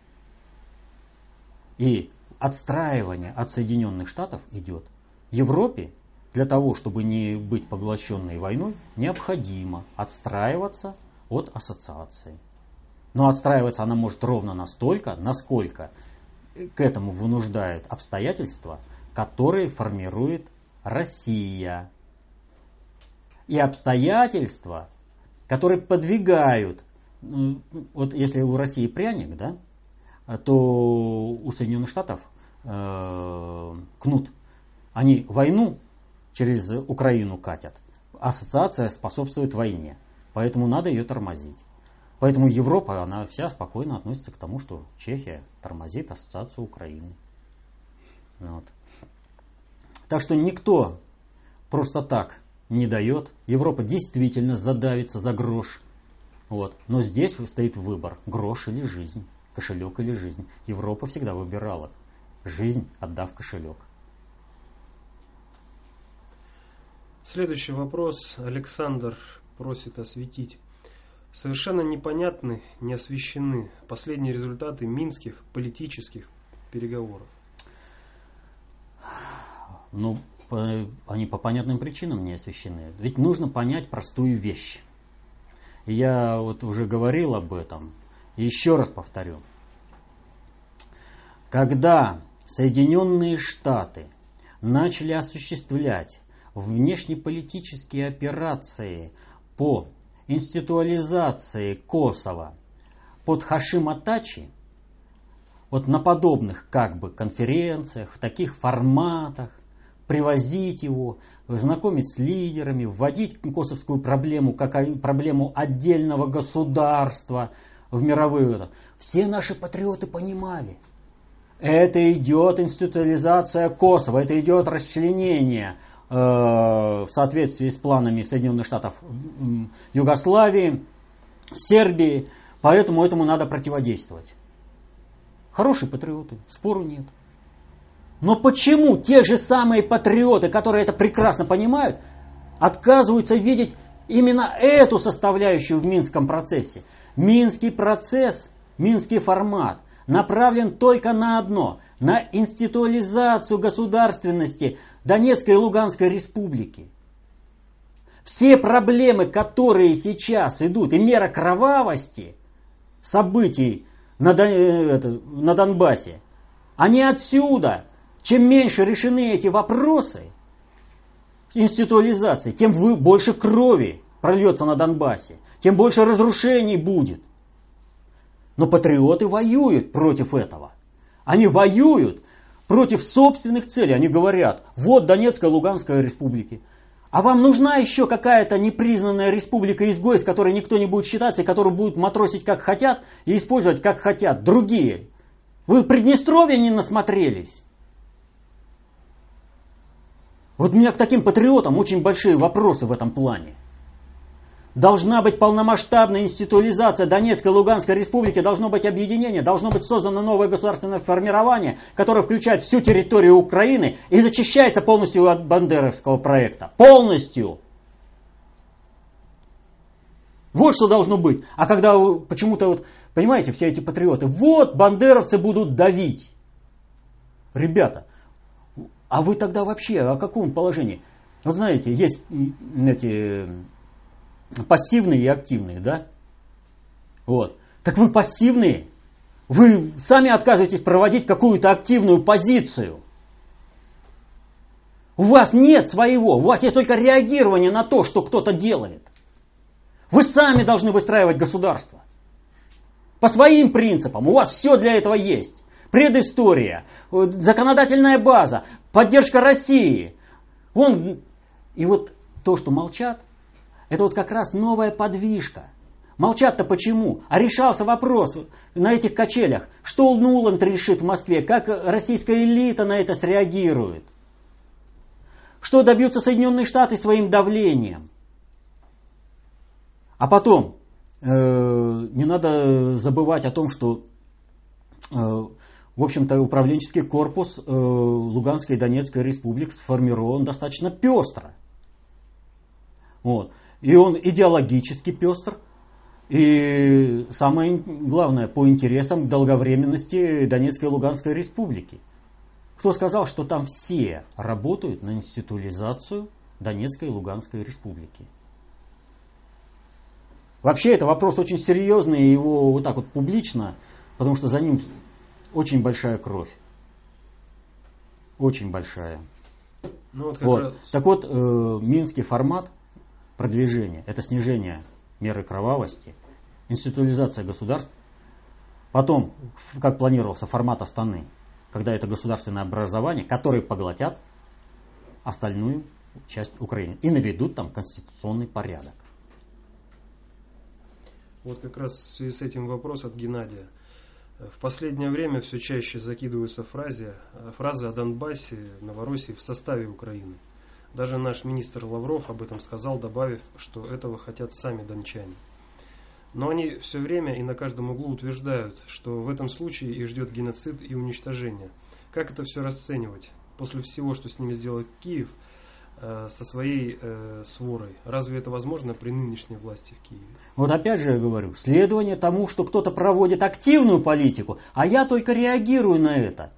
S2: И отстраивание от Соединенных Штатов идет. Европе для того, чтобы не быть поглощенной войной, необходимо отстраиваться от ассоциации. Но отстраиваться она может ровно настолько, насколько к этому вынуждают обстоятельства, которые формирует Россия. И обстоятельства, которые подвигают, вот если у России пряник, да, то у Соединенных Штатов э, кнут. Они войну через Украину катят. Ассоциация способствует войне. Поэтому надо ее тормозить. Поэтому Европа, она вся спокойно относится к тому, что Чехия тормозит ассоциацию Украины. Вот. Так что никто просто так не дает. Европа действительно задавится за грош. Вот. Но здесь стоит выбор, грош или жизнь кошелек или жизнь. Европа всегда выбирала жизнь, отдав кошелек.
S1: Следующий вопрос. Александр просит осветить. Совершенно непонятны, не освещены последние результаты минских политических переговоров.
S2: Ну, по, они по понятным причинам не освещены. Ведь нужно понять простую вещь. Я вот уже говорил об этом. Еще раз повторю. Когда Соединенные Штаты начали осуществлять внешнеполитические операции по институализации Косово под Хашим Атачи, вот на подобных как бы конференциях, в таких форматах, привозить его, знакомить с лидерами, вводить косовскую проблему как проблему отдельного государства в мировые. Все наши патриоты понимали. Это идет институализация Косово, это идет расчленение э, в соответствии с планами Соединенных Штатов Югославии, Сербии, поэтому этому надо противодействовать. Хорошие патриоты, спору нет. Но почему те же самые патриоты, которые это прекрасно понимают, отказываются видеть именно эту составляющую в Минском процессе? Минский процесс, Минский формат направлен только на одно – на институализацию государственности Донецкой и Луганской республики. Все проблемы, которые сейчас идут, и мера кровавости событий на, э, на Донбассе, они отсюда, чем меньше решены эти вопросы институализации, тем больше крови прольется на Донбассе, тем больше разрушений будет. Но патриоты воюют против этого. Они воюют против собственных целей. Они говорят, вот Донецкая Луганская республики. А вам нужна еще какая-то непризнанная республика изгой, с которой никто не будет считаться, и которую будут матросить как хотят и использовать как хотят другие. Вы в Приднестровье не насмотрелись. Вот у меня к таким патриотам очень большие вопросы в этом плане. Должна быть полномасштабная институализация Донецкой и Луганской республики, должно быть объединение, должно быть создано новое государственное формирование, которое включает всю территорию Украины и зачищается полностью от бандеровского проекта. Полностью. Вот что должно быть. А когда почему-то, вот, понимаете, все эти патриоты, вот бандеровцы будут давить. Ребята, а вы тогда вообще о каком положении? Вот знаете, есть эти пассивные и активные, да? Вот. Так вы пассивные. Вы сами отказываетесь проводить какую-то активную позицию. У вас нет своего, у вас есть только реагирование на то, что кто-то делает. Вы сами должны выстраивать государство. По своим принципам. У вас все для этого есть предыстория, законодательная база, поддержка России. Вон, и вот то, что молчат, это вот как раз новая подвижка. Молчат-то почему? А решался вопрос на этих качелях. Что Нуланд решит в Москве? Как российская элита на это среагирует? Что добьются Соединенные Штаты своим давлением? А потом, э, не надо забывать о том, что э, в общем-то, управленческий корпус э, Луганской и Донецкой республик сформирован достаточно пестро. Вот. И он идеологически пестр. И самое главное, по интересам долговременности Донецкой и Луганской республики. Кто сказал, что там все работают на институализацию Донецкой и Луганской республики? Вообще это вопрос очень серьезный, и его вот так вот публично, потому что за ним очень большая кровь. Очень большая. Ну, вот вот. Раз... Так вот, э, минский формат продвижения – это снижение меры кровавости, институализация государств. Потом, как планировался, формат Астаны, когда это государственное образование, которые поглотят остальную часть Украины и наведут там конституционный порядок.
S1: Вот как раз в связи с этим вопрос от Геннадия. В последнее время все чаще закидываются фразы, фразы о Донбассе, Новороссии в составе Украины. Даже наш министр Лавров об этом сказал, добавив, что этого хотят сами дончане. Но они все время и на каждом углу утверждают, что в этом случае их ждет геноцид и уничтожение. Как это все расценивать? После всего, что с ними сделал Киев – Э, со своей э, сворой. Разве это возможно при нынешней власти в Киеве?
S2: Вот опять же я говорю, следование тому, что кто-то проводит активную политику, а я только реагирую на это.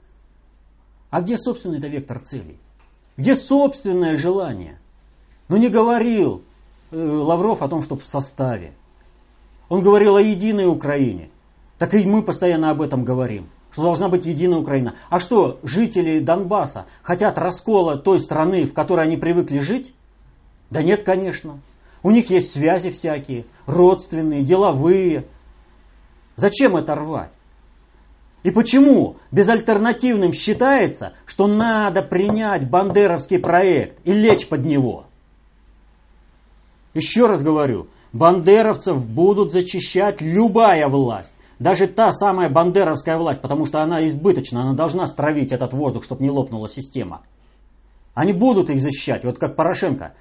S2: А где собственный это вектор целей? Где собственное желание? Ну не говорил э, Лавров о том, что в составе. Он говорил о единой Украине. Так и мы постоянно об этом говорим. что должна быть единая Украина. А что, жители Донбасса хотят раскола той страны, в которой они привыкли жить? Да нет, конечно. У них есть связи всякие, родственные, деловые. Зачем это рвать? И почему безальтернативным считается, что надо принять бандеровский проект и лечь под него? Еще раз говорю, бандеровцев будут зачищать любая власть. Даже та самая бандеровская власть, потому что она избыточна, она должна стравить этот воздух, чтобы не лопнула система. Они будут их защищать, вот как Порошенко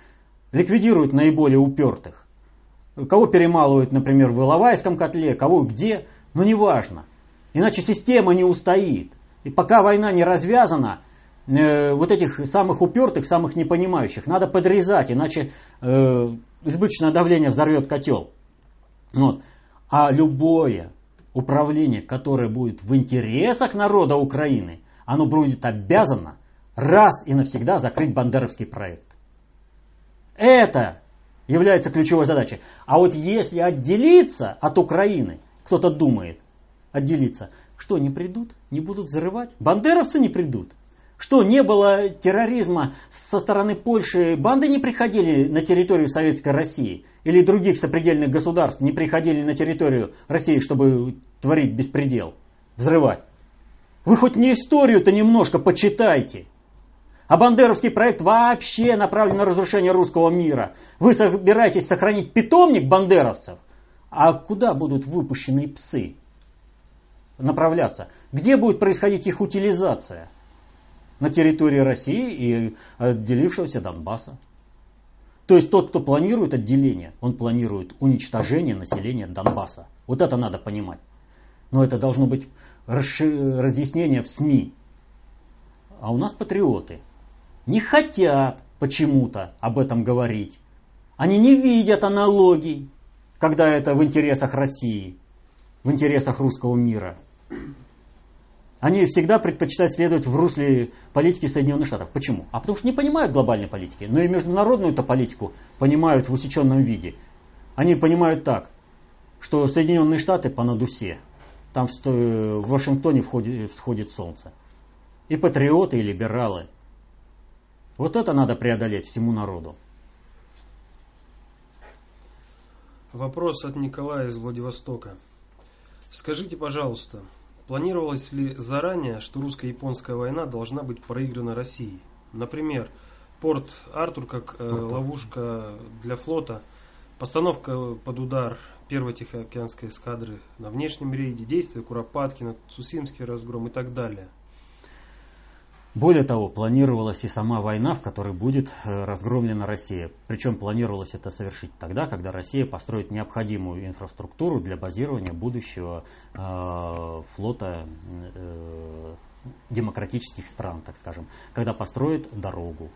S2: ликвидирует наиболее упертых. Кого перемалывают, например, в Иловайском котле, кого где, но неважно. Иначе система не устоит. И пока война не развязана, э, вот этих самых упертых, самых непонимающих надо подрезать, иначе э, избыточное давление взорвет котел. Вот. А любое управление, которое будет в интересах народа Украины, оно будет обязано раз и навсегда закрыть бандеровский проект. Это является ключевой задачей. А вот если отделиться от Украины, кто-то думает, отделиться, что не придут, не будут взрывать? Бандеровцы не придут. Что, не было терроризма со стороны Польши, банды не приходили на территорию Советской России или других сопредельных государств не приходили на территорию России, чтобы творить беспредел, взрывать. Вы хоть не историю-то немножко почитайте. А бандеровский проект вообще направлен на разрушение русского мира. Вы собираетесь сохранить питомник бандеровцев? А куда будут выпущены псы направляться? Где будет происходить их утилизация? на территории России и отделившегося Донбасса. То есть тот, кто планирует отделение, он планирует уничтожение населения Донбасса. Вот это надо понимать. Но это должно быть разъяснение в СМИ. А у нас патриоты не хотят почему-то об этом говорить. Они не видят аналогий, когда это в интересах России, в интересах русского мира. Они всегда предпочитают следовать в русле политики Соединенных Штатов. Почему? А потому что не понимают глобальной политики, но и международную эту политику понимают в усеченном виде. Они понимают так, что Соединенные Штаты по надусе, там в Вашингтоне входит, всходит солнце. И патриоты, и либералы. Вот это надо преодолеть всему народу.
S1: Вопрос от Николая из Владивостока. Скажите, пожалуйста, Планировалось ли заранее, что русско-японская война должна быть проиграна Россией? Например, порт Артур как э, ловушка для флота, постановка под удар первой Тихоокеанской эскадры на внешнем рейде, действия Куропаткина, Цусимский разгром и так далее –
S2: более того, планировалась и сама война, в которой будет э, разгромлена Россия. Причем планировалось это совершить тогда, когда Россия построит необходимую инфраструктуру для базирования будущего э, флота э, демократических стран, так скажем. Когда построит дорогу,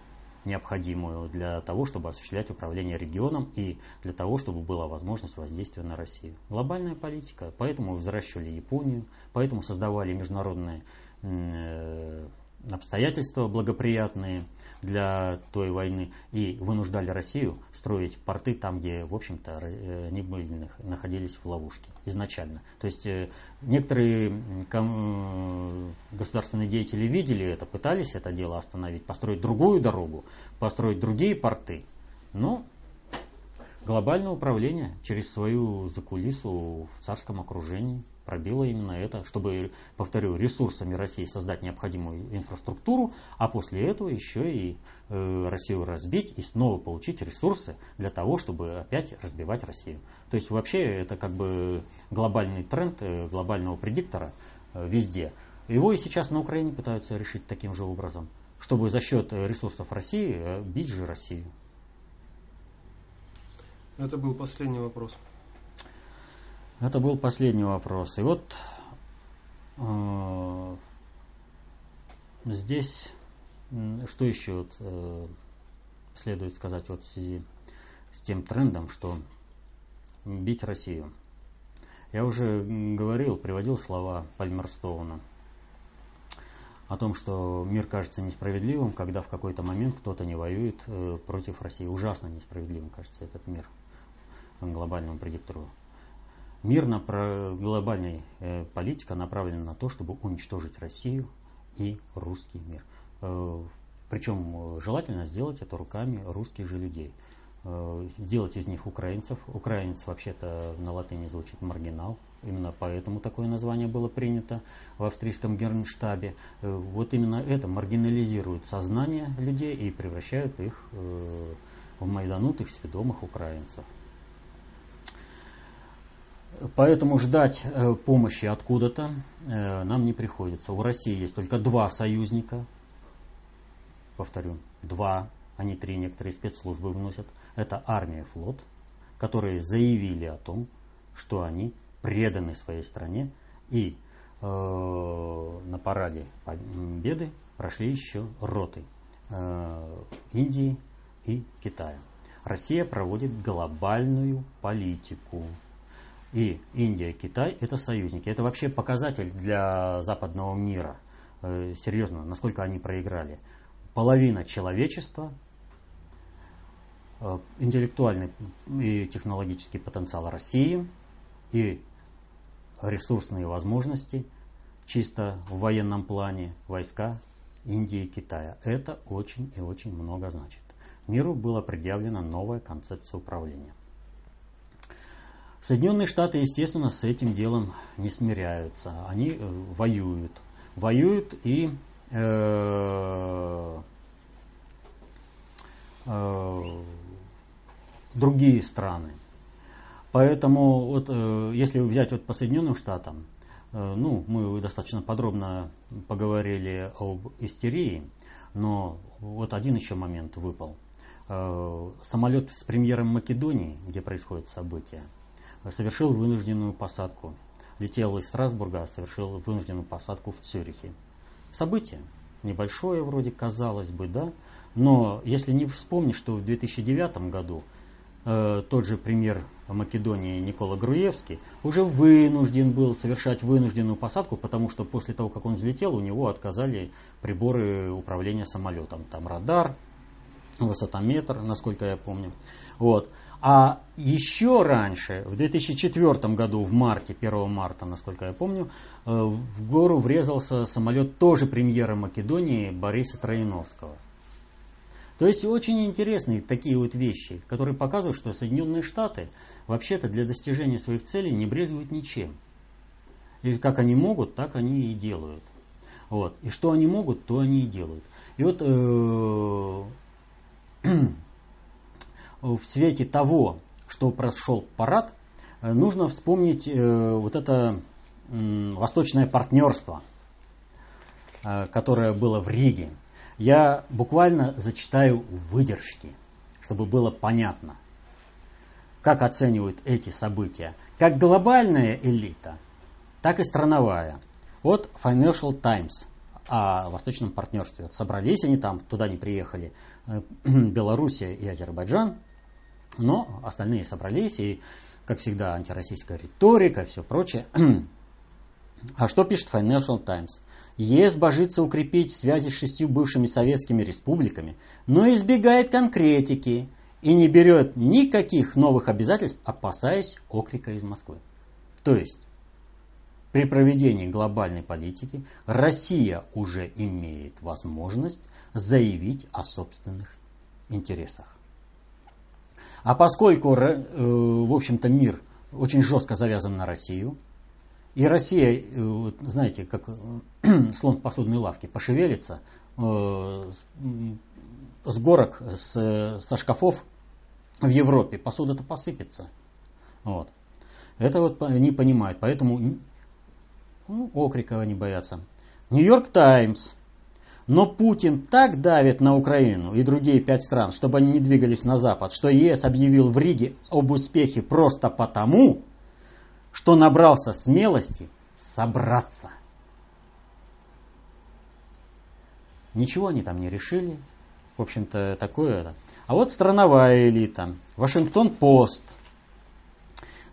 S2: необходимую для того, чтобы осуществлять управление регионом и для того, чтобы была возможность воздействия на Россию. Глобальная политика, поэтому взращивали Японию, поэтому создавали международные э, обстоятельства благоприятные для той войны и вынуждали Россию строить порты там, где, в общем-то, э, они были, находились в ловушке изначально. То есть э, некоторые э, государственные деятели видели это, пытались это дело остановить, построить другую дорогу, построить другие порты. Но глобальное управление через свою закулису в царском окружении – пробило именно это, чтобы, повторю, ресурсами России создать необходимую инфраструктуру, а после этого еще и э, Россию разбить и снова получить ресурсы для того, чтобы опять разбивать Россию. То есть вообще это как бы глобальный тренд э, глобального предиктора э, везде. Его и сейчас на Украине пытаются решить таким же образом, чтобы за счет ресурсов России бить же Россию.
S1: Это был последний вопрос.
S2: Это был последний вопрос. И вот э, здесь что еще вот, э, следует сказать вот в связи с тем трендом, что бить Россию. Я уже говорил, приводил слова Пальмерстоуна о том, что мир кажется несправедливым, когда в какой-то момент кто-то не воюет э, против России. Ужасно несправедливым кажется этот мир глобальному предиктору Мир, глобальная э, политика направлена на то, чтобы уничтожить Россию и русский мир. Э, причем желательно сделать это руками русских же людей. Сделать из них украинцев. Украинец вообще-то на латыни звучит маргинал. Именно поэтому такое название было принято в австрийском гернштабе. Вот именно это маргинализирует сознание людей и превращает их в майданутых, сведомых украинцев. Поэтому ждать э, помощи откуда-то э, нам не приходится. У России есть только два союзника. Повторю, два, а не три, некоторые спецслужбы вносят. Это армия и флот, которые заявили о том, что они преданы своей стране и э, на параде Победы прошли еще роты э, Индии и Китая. Россия проводит глобальную политику и Индия, Китай – это союзники. Это вообще показатель для западного мира. Э, серьезно, насколько они проиграли. Половина человечества, э, интеллектуальный и технологический потенциал России и ресурсные возможности чисто в военном плане войска Индии и Китая. Это очень и очень много значит. Миру была предъявлена новая концепция управления. Соединенные Штаты, естественно, с этим делом не смиряются. Они э, воюют. Воюют и э, э, другие страны. Поэтому вот, э, если взять вот по Соединенным Штатам, э, ну, мы достаточно подробно поговорили об истерии, но вот один еще момент выпал. Э, самолет с премьером Македонии, где происходит событие, совершил вынужденную посадку. Летел из Страсбурга, а совершил вынужденную посадку в Цюрихе. Событие небольшое вроде казалось бы, да, но если не вспомнить, что в 2009 году э, тот же премьер Македонии Никола Груевский уже вынужден был совершать вынужденную посадку, потому что после того, как он взлетел, у него отказали приборы управления самолетом. Там радар, высотометр, насколько я помню. Вот. А еще раньше, в 2004 году, в марте, 1 марта, насколько я помню, э, в гору врезался самолет тоже премьера Македонии Бориса Троиновского. То есть очень интересные такие вот вещи, которые показывают, что Соединенные Штаты вообще-то для достижения своих целей не брезгуют ничем. И как они могут, так они и делают. Вот. И что они могут, то они и делают. И вот э, в свете того, что прошел парад, э, нужно вспомнить э, вот это восточное партнерство, э, которое было в Риге. Я буквально зачитаю выдержки, чтобы было понятно, как оценивают эти события, как глобальная элита, так и страновая. Вот Financial Times о восточном партнерстве. Собрались они там, туда не приехали Белоруссия и Азербайджан, но остальные собрались, и, как всегда, антироссийская риторика, все прочее. А что пишет Financial Times? ЕС божится укрепить связи с шестью бывшими советскими республиками, но избегает конкретики и не берет никаких новых обязательств, опасаясь окрика из Москвы. То есть, при проведении глобальной политики Россия уже имеет возможность заявить о собственных интересах. А поскольку, э, в общем-то, мир очень жестко завязан на Россию, и Россия, э, знаете, как э, слон в посудной лавке, пошевелится с горок, с, со шкафов в Европе, посуда-то посыпется. Вот. Это вот они понимают. Поэтому ну, окрика они боятся. Нью-Йорк Таймс но Путин так давит на Украину и другие пять стран, чтобы они не двигались на Запад, что ЕС объявил в Риге об успехе просто потому, что набрался смелости собраться. Ничего они там не решили. В общем-то, такое. А вот страновая элита. Вашингтон-Пост.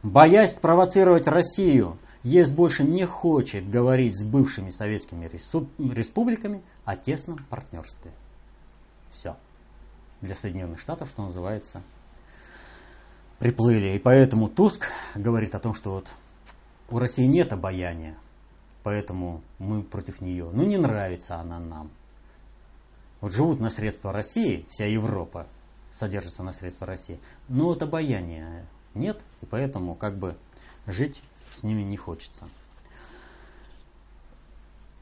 S2: Боясь спровоцировать Россию ЕС больше не хочет говорить с бывшими советскими республиками о тесном партнерстве. Все. Для Соединенных Штатов, что называется, приплыли. И поэтому Туск говорит о том, что вот у России нет обаяния, поэтому мы против нее. Ну не нравится она нам. Вот живут на средства России, вся Европа содержится на средства России, но вот обаяния нет, и поэтому как бы жить с ними не хочется.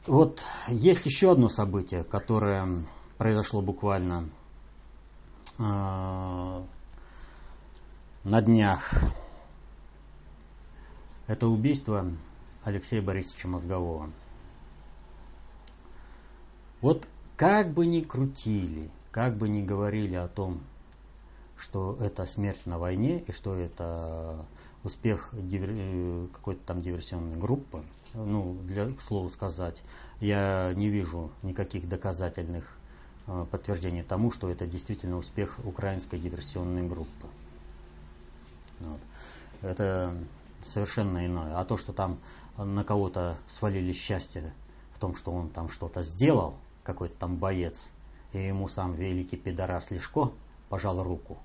S2: Вот есть еще одно событие, которое произошло буквально э, на днях. Это убийство Алексея Борисовича Мозгового. Вот как бы ни крутили, как бы ни говорили о том, что это смерть на войне и что это успех дивер... какой-то там диверсионной группы, ну, для, к слову сказать, я не вижу никаких доказательных э, подтверждений тому, что это действительно успех украинской диверсионной группы. Вот. Это совершенно иное. А то, что там на кого-то свалили счастье в том, что он там что-то сделал, какой-то там боец, и ему сам великий пидорас Лешко пожал руку.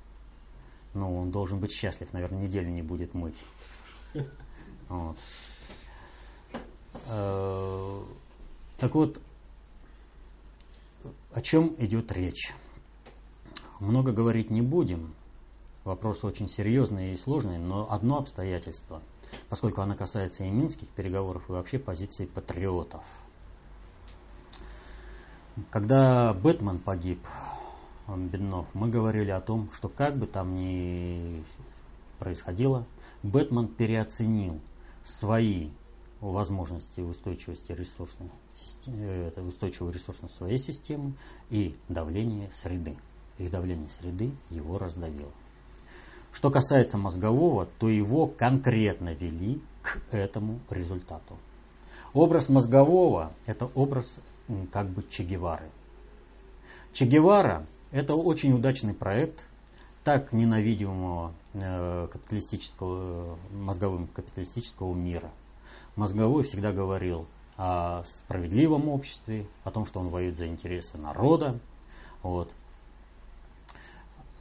S2: Ну, он должен быть счастлив, наверное, неделю не будет мыть. Вот. Э, так вот, о чем идет речь? Много говорить не будем. Вопрос очень серьезный и сложный, но одно обстоятельство, поскольку оно касается и минских переговоров, и вообще позиции патриотов. Когда Бэтмен погиб, Беднов, мы говорили о том, что как бы там ни происходило, Бэтмен переоценил свои возможности устойчивости ресурсной системы, это устойчивой ресурсной своей системы и давление среды. Их давление среды его раздавило. Что касается мозгового, то его конкретно вели к этому результату. Образ мозгового – это образ как бы Че Гевары. Че Гевара – это очень удачный проект так ненавидимого э, капиталистического, мозговым капиталистического мира – Мозговой всегда говорил о справедливом обществе, о том, что он воюет за интересы народа. Вот.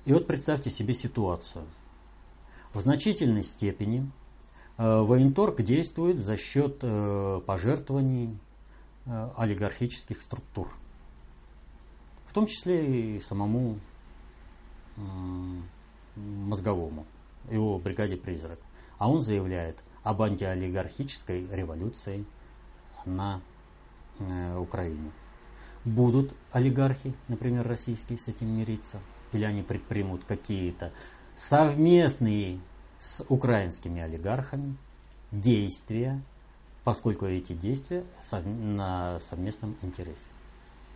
S2: И вот представьте себе ситуацию. В значительной степени э, военторг действует за счет э, пожертвований э, олигархических структур. Том числе и самому э, мозговому, его бригаде «Призрак». А он заявляет, об антиолигархической революции на э, Украине. Будут олигархи, например, российские, с этим мириться? Или они предпримут какие-то совместные с украинскими олигархами действия, поскольку эти действия на совместном интересе?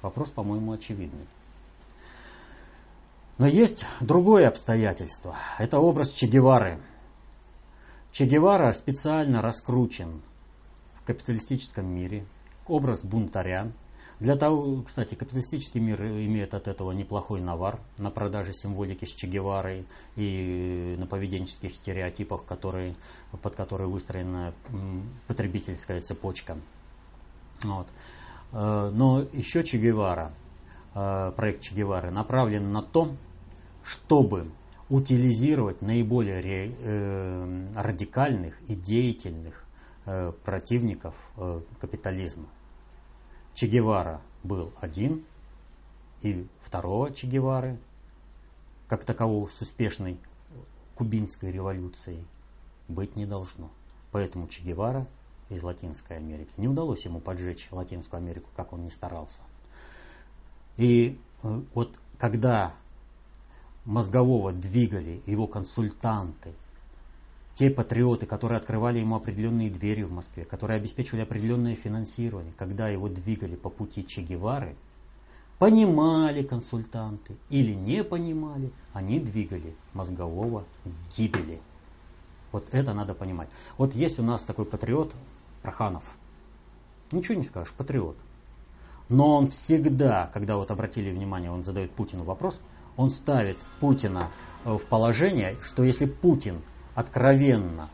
S2: Вопрос, по-моему, очевидный. Но есть другое обстоятельство. Это образ Че Гевары – Че Гевара специально раскручен в капиталистическом мире, образ бунтаря. Для того, кстати, капиталистический мир имеет от этого неплохой навар на продаже символики с Че Геварой и на поведенческих стереотипах, которые, под которые выстроена потребительская цепочка. Вот. Э, но еще Че Гевара, э, проект Че Гевары направлен на то, чтобы утилизировать наиболее э, радикальных и деятельных противников капитализма. Че Гевара был один, и второго Че Гевары, как такового с успешной кубинской революцией, быть не должно. Поэтому Че Гевара из Латинской Америки. Не удалось ему поджечь Латинскую Америку, как он не старался. И э, вот когда мозгового двигали его консультанты, те патриоты, которые открывали ему определенные двери в Москве, которые обеспечивали определенное финансирование, когда его двигали по пути Че Гевары, понимали консультанты или не понимали, они двигали мозгового к гибели. Вот это надо понимать. Вот есть у нас такой патриот Проханов. Ничего не скажешь, патриот. Но он всегда, когда вот обратили внимание, он задает Путину вопрос – он ставит Путина э, в положение, что если Путин откровенно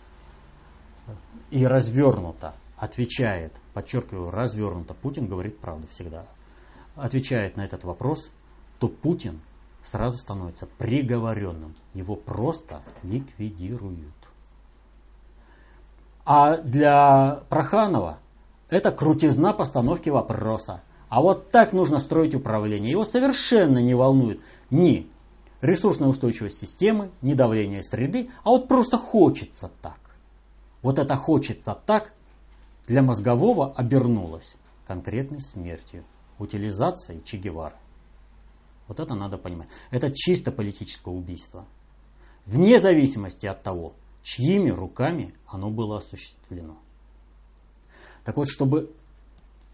S2: и развернуто отвечает, подчеркиваю, развернуто, Путин говорит правду всегда, отвечает на этот вопрос, то Путин сразу становится приговоренным. Его просто ликвидируют. А для Проханова это крутизна постановки вопроса. А вот так нужно строить управление. Его совершенно не волнует ни ресурсная устойчивость системы, ни давление среды, а вот просто хочется так. Вот это хочется так для мозгового обернулось конкретной смертью, утилизацией Че Гевары. Вот это надо понимать. Это чисто политическое убийство. Вне зависимости от того, чьими руками оно было осуществлено. Так вот, чтобы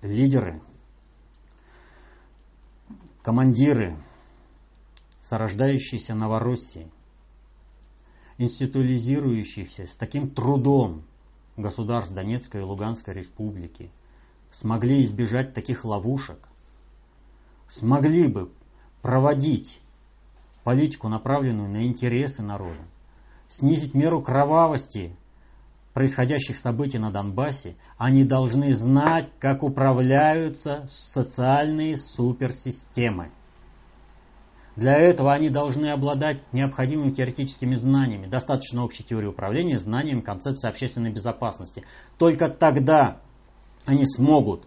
S2: лидеры, командиры, сорождающиеся Новороссии, институализирующихся с таким трудом государств Донецкой и Луганской республики, смогли избежать таких ловушек, смогли бы проводить политику, направленную на интересы народа, снизить меру кровавости происходящих событий на Донбассе, они должны знать, как управляются социальные суперсистемы. Для этого они должны обладать необходимыми теоретическими знаниями, достаточно общей теории управления, знанием концепции общественной безопасности. Только тогда они смогут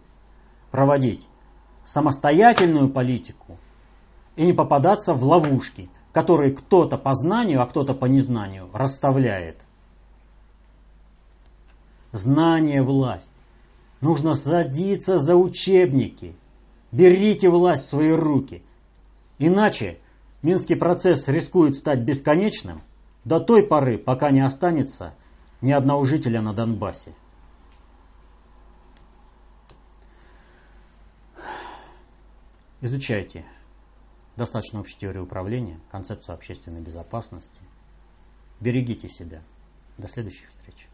S2: проводить самостоятельную политику и не попадаться в ловушки, которые кто-то по знанию, а кто-то по незнанию расставляет. Знание – власть. Нужно садиться за учебники. Берите власть в свои руки. Иначе Минский процесс рискует стать бесконечным до той поры, пока не останется ни одного жителя на Донбассе. Изучайте достаточно общей теории управления, концепцию общественной безопасности. Берегите себя. До следующих встреч.